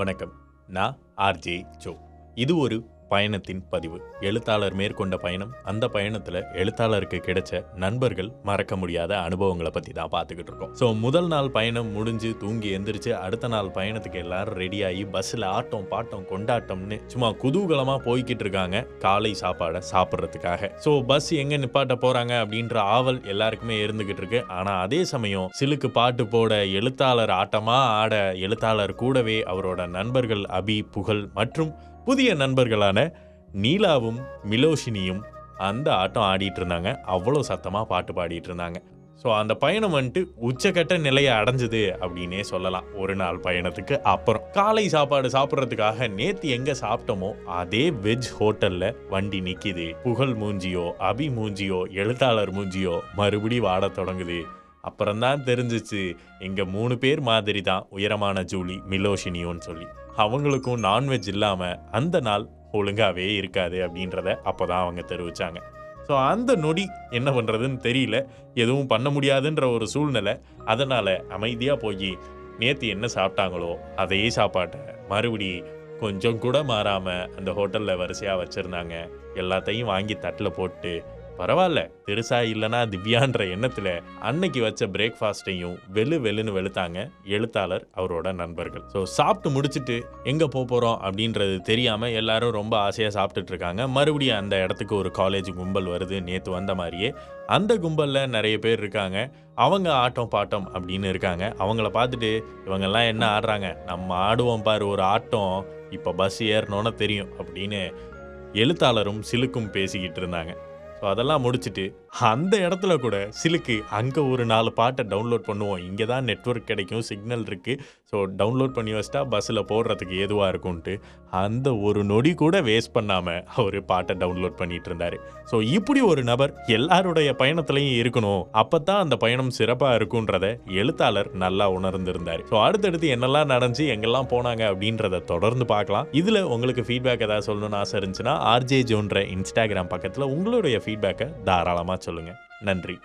வணக்கம். நான் RJ Joe. இது ஒரு பயணத்தின் பதிவு. எழுத்தாளர் மேற்கொண்ட பயணம் அந்த பயணத்தில் எழுத்தாளருக்கு கிடைச்ச நண்பர்கள் மறக்க முடியாத அனுபவங்களை பற்றி தான் பார்த்துக்கிட்டு இருக்கோம். ஸோ முதல் நாள் பயணம் முடிஞ்சு தூங்கி எந்திரிச்சு அடுத்த நாள் பயணத்துக்கு எல்லாரும் ரெடியாகி பஸ்ஸில் ஆட்டம் பாட்டம் கொண்டாட்டம்னு சும்மா குதூகலமாக போய்கிட்டு இருக்காங்க காலை சாப்பாடை சாப்பிட்றதுக்காக. ஸோ பஸ் எங்கே நிப்பாட்ட போகிறாங்க அப்படின்ற ஆவல் எல்லாருக்குமே இருந்துகிட்டு இருக்கு. ஆனால் அதே சமயம் சிலுக்கு பாட்டு போட எழுத்தாளர் ஆட்டமாக ஆட எழுத்தாளர் கூடவே அவரோட நண்பர்கள் அபி புகழ் மற்றும் புதிய நண்பர்களான நீலாவும் மிலோஷினியும் அந்த ஆட்டம் ஆடிட்டு இருந்தாங்க அவ்வளோ சத்தமாக பாட்டு பாடிட்டு இருந்தாங்க ஸோ அந்த பயணம் வந்துட்டு உச்சக்கட்ட நிலையை அடைஞ்சது அப்படின்னே சொல்லலாம். ஒரு நாள் பயணத்துக்கு அப்புறம். காலை சாப்பாடு சாப்பிட்றதுக்காக நேத்து எங்க சாப்பிட்டோமோ அதே வெஜ் ஹோட்டல்ல வண்டி நிக்குது. புகழ் மூஞ்சியோ அபி மூஞ்சியோ எழுத்தாளர் மூஞ்சியோ மறுபடி வாட தொடங்குது. அப்புறம்தான் தெரிஞ்சிச்சு இங்கே மூணு பேர் மாதிரி தான் உயரமான ஜூலி மிலோஷினியோன்னு சொல்லி. அவங்களுக்கும் நான்வெஜ் இல்லாமல் அந்த நாள் ஒழுங்காகவே இருக்காது அப்படின்றத அப்போ தான் அவங்க தெரிவித்தாங்க ஸோ அந்த நொடி என்ன பண்ணுறதுன்னு தெரியல. எதுவும் பண்ண முடியாதுன்ற ஒரு சூழ்நிலை. அதனால் அமைதியாக போய் நேற்று என்ன சாப்பிட்டாங்களோ அதே சாப்பாட்டை மறுபடி கொஞ்சம் கூட மாறாமல் அந்த ஹோட்டலில் வரிசையாக வச்சுருந்தாங்க. எல்லாத்தையும் வாங்கி தட்டில் போட்டு பரவாயில்ல. பெருசா இல்லைனா திவ்யான்ற எண்ணத்தில் அன்னைக்கு வச்ச பிரேக்ஃபாஸ்ட்டையும் வெளு வெளுன்னு வெளுத்தாங்க எழுத்தாளர் அவரோட நண்பர்கள். ஸோ சாப்பிட்டு முடிச்சுட்டு எங்கே போக போகிறோம் அப்படின்றது தெரியாமல் எல்லாரும் ரொம்ப ஆசையாக சாப்பிட்டுட்டு இருக்காங்க. மறுபடியும் அந்த இடத்துக்கு ஒரு காலேஜ் கும்பல் வருது. நேற்று வந்த மாதிரியே அந்த கும்பலில் நிறைய பேர் இருக்காங்க. அவங்க ஆட்டம் பாட்டம் அப்படின்னு இருக்காங்க. அவங்கள பார்த்துட்டு இவங்கெல்லாம் என்ன ஆடுறாங்க? நம்ம ஆடுவோம் பாரு ஒரு ஆட்டம். இப்போ பஸ் ஏறணும்னு தெரியும் அப்படின்னு எழுத்தாளரும் சிலுக்கும் பேசிக்கிட்டு இருந்தாங்க. ஸோ அதெல்லாம் முடிச்சுட்டு அந்த இடத்துல கூட சிலுக்கு அங்கே ஒரு நாலு பாட்டை டவுன்லோட் பண்ணுவோம். இங்கே தான் நெட்வொர்க் கிடைக்கும் சிக்னல் இருக்குது ஸோ டவுன்லோட் பண்ணி வச்சிட்டா பஸ்ஸில் போடுறதுக்கு ஏதுவாக இருக்கும்ன்ட்டு அந்த ஒரு நொடி கூட வேஸ்ட் பண்ணாமல் அவர் பாட்டை டவுன்லோட் பண்ணிட்டு இருந்தார். ஸோ இப்படி ஒரு நபர் எல்லாருடைய பயணத்துலையும் இருக்கணும். அப்போ தான் அந்த பயணம் சிறப்பாக இருக்குன்றத எழுத்தாளர் நல்லா உணர்ந்திருந்தார். ஸோ அடுத்தடுத்து என்னெல்லாம் நடந்துச்சு எங்கெல்லாம் போனாங்க அப்படின்றத தொடர்ந்து பார்க்கலாம். இதில் உங்களுக்கு ஃபீட்பேக் ஏதாவது சொல்லணும்னு ஆசை இருந்துச்சுன்னா ஆர்ஜே ஜோன்ற இன்ஸ்டாகிராம் பக்கத்தில் உங்களுடைய ஃபீட்பேக்கை தாராளமாக சொல்லுங்கள் நன்றி.